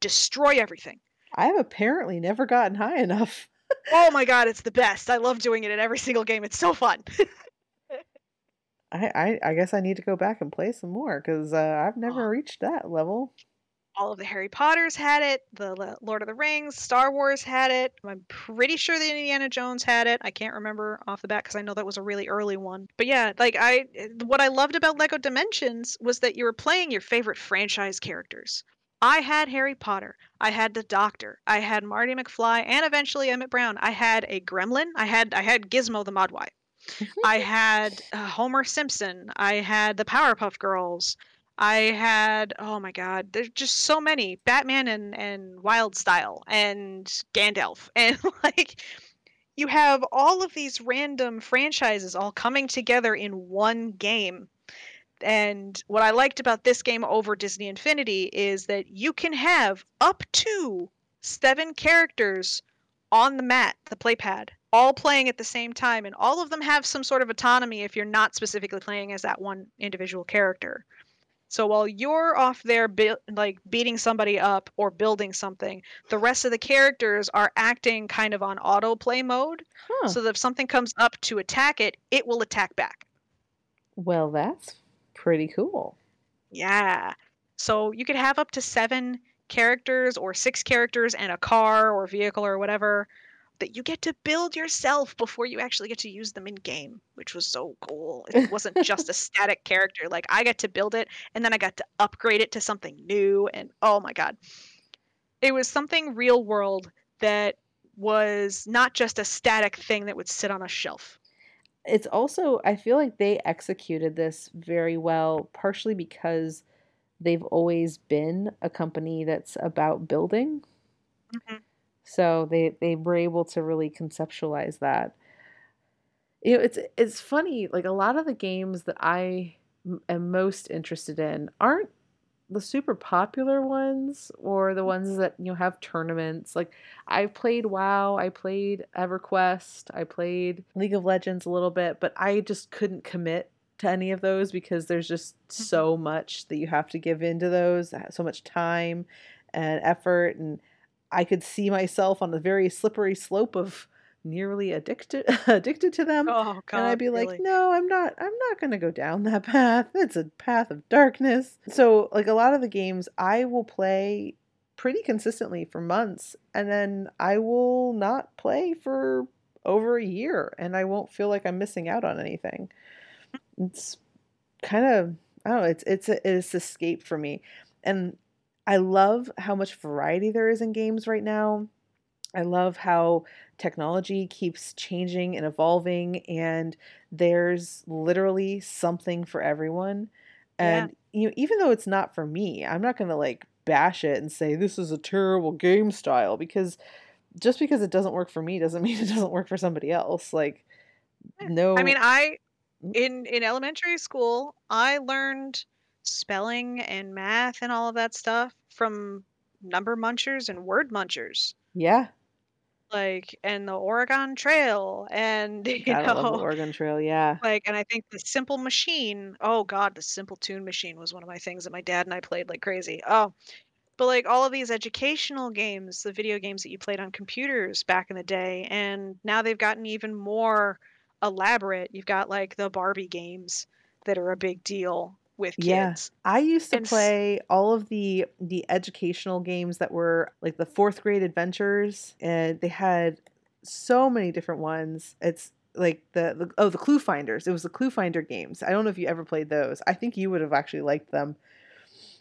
destroy everything. I have apparently never gotten high enough. oh my god, it's the best. I love doing it in every single game. It's so fun. I, I, I guess I need to go back and play some more because uh, I've never oh. reached that level all of the Harry Potters had it, the Lord of the Rings, Star Wars had it. I'm pretty sure the Indiana Jones had it. I can't remember off the bat because I know that was a really early one. But yeah, like I, what I loved about Lego Dimensions was that you were playing your favorite franchise characters. I had Harry Potter. I had the Doctor. I had Marty McFly, and eventually Emmett Brown. I had a Gremlin. I had I had Gizmo the Mogwai. I had uh, Homer Simpson. I had the Powerpuff Girls. I had oh my god, there's just so many Batman and and Wyldstyle and Gandalf and like you have all of these random franchises all coming together in one game. And what I liked about this game over Disney Infinity is that you can have up to seven characters on the mat, the playpad, all playing at the same time, and all of them have some sort of autonomy if you're not specifically playing as that one individual character. So while you're off there be- like beating somebody up or building something, the rest of the characters are acting kind of on autoplay mode. Huh. So that if something comes up to attack it, it will attack back. Well, that's pretty cool. Yeah. So you could have up to 7 characters or 6 characters and a car or vehicle or whatever that you get to build yourself before you actually get to use them in game, which was so cool. It wasn't just a static character. Like I got to build it and then I got to upgrade it to something new and oh my god. It was something real world that was not just a static thing that would sit on a shelf. It's also I feel like they executed this very well partially because they've always been a company that's about building. Mm-hmm so they they were able to really conceptualize that. You know, it's it's funny. Like a lot of the games that I am most interested in aren't the super popular ones or the ones that you know have tournaments. Like I've played WoW, I played EverQuest, I played League of Legends a little bit, but I just couldn't commit to any of those because there's just mm-hmm. so much that you have to give into those, so much time and effort and I could see myself on a very slippery slope of nearly addicted addicted to them oh, God, and i'd be really? like no i'm not i'm not going to go down that path. It's a path of darkness. So like a lot of the games i will play pretty consistently for months and then i will not play for over a year and i won't feel like i'm missing out on anything. It's kind of i don't know it's it's a, it's escape for me. And i love how much variety there is in games right now I love how technology keeps changing and evolving, and there's literally something for everyone. And yeah. you know, even though it's not for me, I'm not gonna like bash it and say this is a terrible game style because just because it doesn't work for me doesn't mean it doesn't work for somebody else. Like, no. I mean, I mm. in in elementary school, I learned spelling and math and all of that stuff from number munchers and word munchers. Yeah like and the Oregon Trail and you Gotta know love the Oregon Trail, yeah. like and I think the Simple Machine. Oh god, the Simple Tune Machine was one of my things that my dad and I played like crazy. Oh. But like all of these educational games, the video games that you played on computers back in the day and now they've gotten even more elaborate. You've got like the Barbie games that are a big deal with kids. Yeah. I used to and play all of the the educational games that were like the fourth grade adventures and they had so many different ones. It's like the, the oh the clue finders. It was the clue finder games. I don't know if you ever played those. I think you would have actually liked them.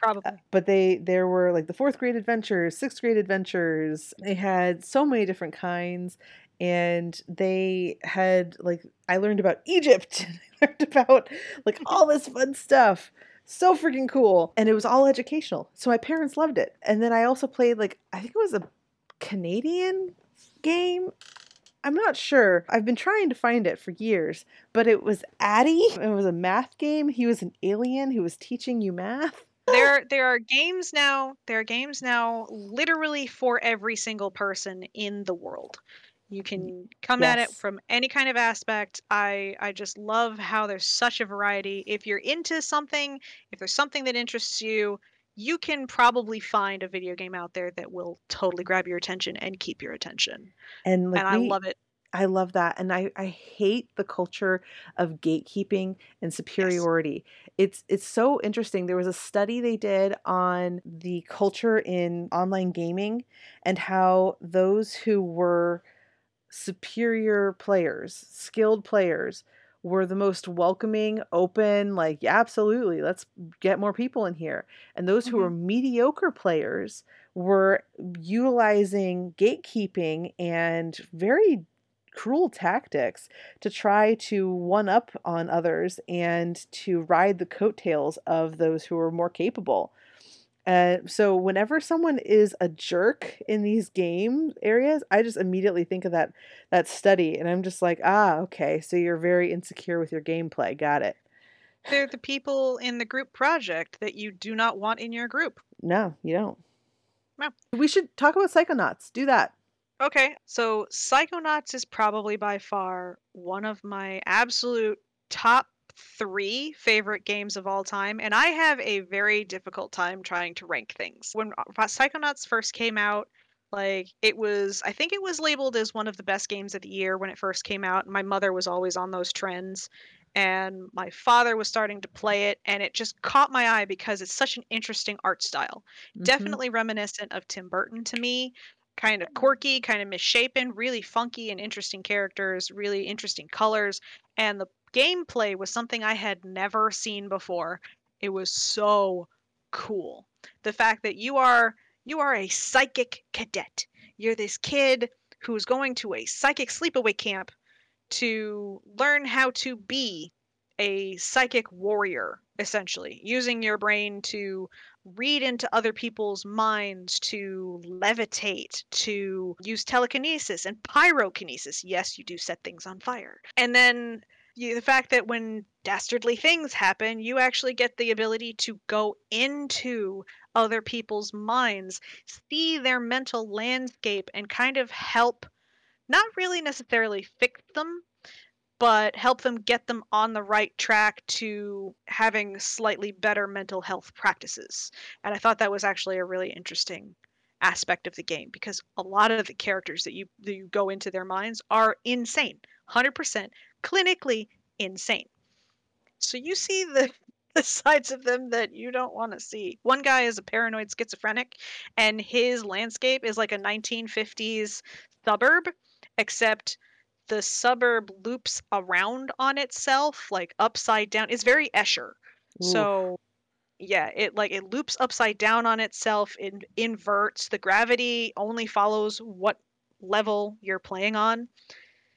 Probably. Uh, but they there were like the fourth grade adventures, sixth grade adventures. They had so many different kinds and they had like I learned about Egypt. I learned about like all this fun stuff. So freaking cool. And it was all educational. So my parents loved it. And then I also played like I think it was a Canadian game. I'm not sure. I've been trying to find it for years, but it was Addy. It was a math game. He was an alien who was teaching you math. There there are games now. There are games now literally for every single person in the world. You can come yes. at it from any kind of aspect. I I just love how there's such a variety. If you're into something, if there's something that interests you, you can probably find a video game out there that will totally grab your attention and keep your attention. And, like and we, I love it. I love that. And I, I hate the culture of gatekeeping and superiority. Yes. It's it's so interesting. There was a study they did on the culture in online gaming and how those who were superior players, skilled players, were the most welcoming, open, like, yeah, absolutely, let's get more people in here. And those mm-hmm. who were mediocre players were utilizing gatekeeping and very cruel tactics to try to one up on others and to ride the coattails of those who were more capable. Uh, so whenever someone is a jerk in these game areas, I just immediately think of that that study, and I'm just like, ah, okay, so you're very insecure with your gameplay. Got it. They're the people in the group project that you do not want in your group. No, you don't. No. We should talk about Psychonauts. Do that. Okay, so Psychonauts is probably by far one of my absolute top three favorite games of all time, and I have a very difficult time trying to rank things. When uh, Psychonauts first came out, like it was, I think it was labeled as one of the best games of the year when it first came out. My mother was always on those trends, and my father was starting to play it, and it just caught my eye because it's such an interesting art style. Mm-hmm. Definitely reminiscent of Tim Burton to me. Kind of quirky, kind of misshapen, really funky and interesting characters, really interesting colors, and the gameplay was something I had never seen before. It was so cool. The fact that you are you are a psychic cadet. You're this kid who's going to a psychic sleepaway camp to learn how to be a psychic warrior essentially using your brain to read into other people's minds to levitate to use telekinesis and pyrokinesis. Yes you do set things on fire. And then you, the fact that when dastardly things happen, you actually get the ability to go into other people's minds, see their mental landscape, and kind of help not really necessarily fix them, but help them get them on the right track to having slightly better mental health practices. And I thought that was actually a really interesting aspect of the game because a lot of the characters that you that you go into their minds are insane 100% clinically insane so you see the the sides of them that you don't want to see. One guy is a paranoid schizophrenic, and his landscape is like a 1950s suburb, except the suburb loops around on itself, like upside down. It's very Escher. Ooh. So yeah, it like it loops upside down on itself, it inverts. The gravity only follows what level you're playing on.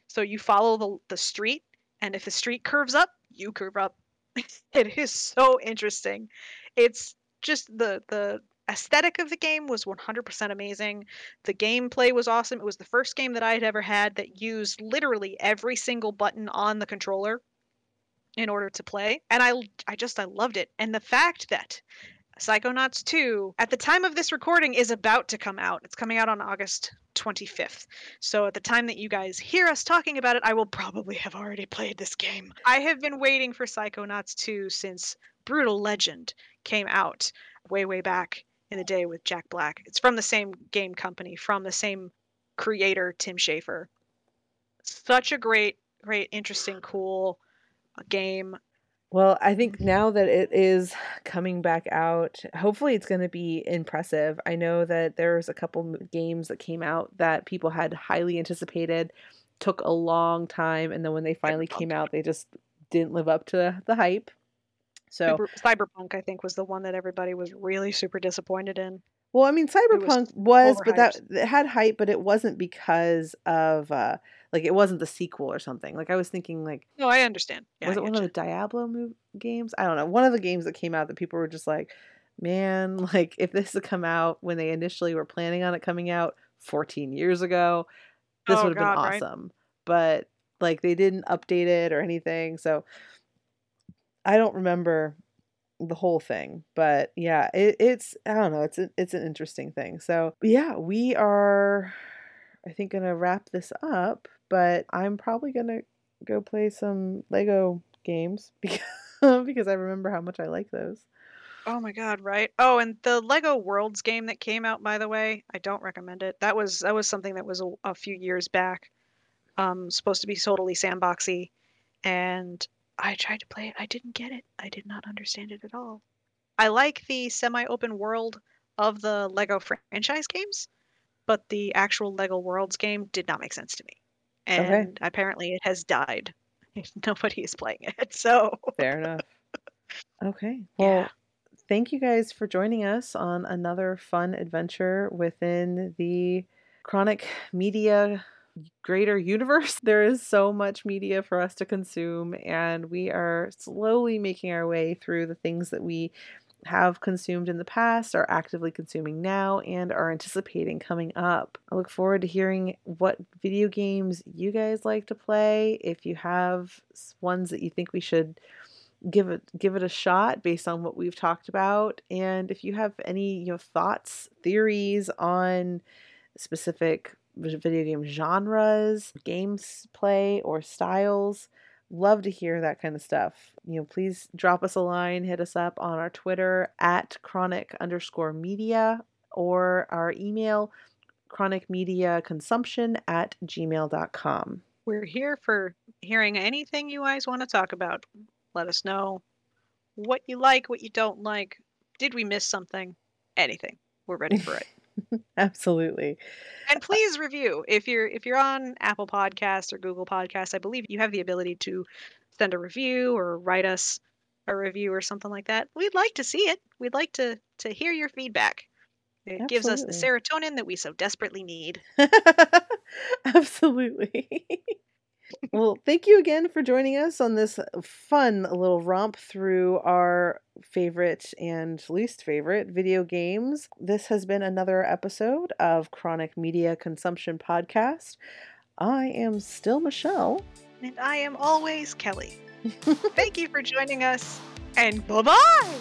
So you follow the, the street, and if the street curves up, you curve up it is so interesting. It's just the the aesthetic of the game was 100% amazing. The gameplay was awesome. It was the first game that I had ever had that used literally every single button on the controller in order to play, and I I just I loved it. And the fact that Psychonauts 2, at the time of this recording, is about to come out. It's coming out on August 25th. So at the time that you guys hear us talking about it, I will probably have already played this game. I have been waiting for Psychonauts 2 since Brutal Legend came out way, way back in the day with Jack Black. It's from the same game company, from the same creator, Tim Schafer. Such a great, great, interesting, cool uh, game. Well, I think now that it is coming back out, hopefully it's going to be impressive. I know that there's a couple games that came out that people had highly anticipated, took a long time, and then when they finally came out, they just didn't live up to the hype. So Cyberpunk, I think, was the one that everybody was really super disappointed in. Well, I mean, Cyberpunk was, was but that it had hype, but it wasn't because of uh like it wasn't the sequel or something. Like I was thinking, like no, I understand. Yeah, was it one you. of the Diablo move games? I don't know. One of the games that came out that people were just like, man, like if this had come out when they initially were planning on it coming out 14 years ago, this oh, would have been awesome. Right? But like they didn't update it or anything, so I don't remember the whole thing but yeah it, it's i don't know it's a, it's an interesting thing. So yeah we are i think gonna wrap this up but i'm probably gonna go play some lego games because because i remember how much i like those. Oh my god right? Oh and the lego worlds game that came out by the way i don't recommend it. That was that was something that was a, a few years back um supposed to be totally sandboxy and I tried to play it. I didn't get it. I did not understand it at all. I like the semi-open world of the Lego franchise games, but the actual Lego Worlds game did not make sense to me. And okay. apparently it has died. Nobody is playing it. So Fair enough. Okay. Well, yeah. thank you guys for joining us on another fun adventure within the Chronic Media greater universe. There is so much media for us to consume, and we are slowly making our way through the things that we have consumed in the past, are actively consuming now, and are anticipating coming up. I look forward to hearing what video games you guys like to play. If you have ones that you think we should give it give it a shot based on what we've talked about and if you have any you know thoughts theories on specific video game genres, games play, or styles. Love to hear that kind of stuff. You know, please drop us a line, hit us up on our Twitter at chronic underscore media or our email chronic media consumption at gmail.com. We're here for hearing anything you guys want to talk about. Let us know what you like, what you don't like. Did we miss something? Anything. We're ready for it. Absolutely. And uh please review if you're if you're on Apple Podcasts or Google Podcasts. I believe you have the ability to send a review or write us a review or something like that. We'd like to see it. We'd like to to hear your feedback. It Absolutely. gives us the serotonin that we so desperately need. Absolutely well, thank you again for joining us on this uh, fun little romp through our favorite and least favorite video games. This has been another episode of Chronic Media Consumption Podcast. I am still Michelle. And I am always Kelly. Thank you for joining us, and bye bye!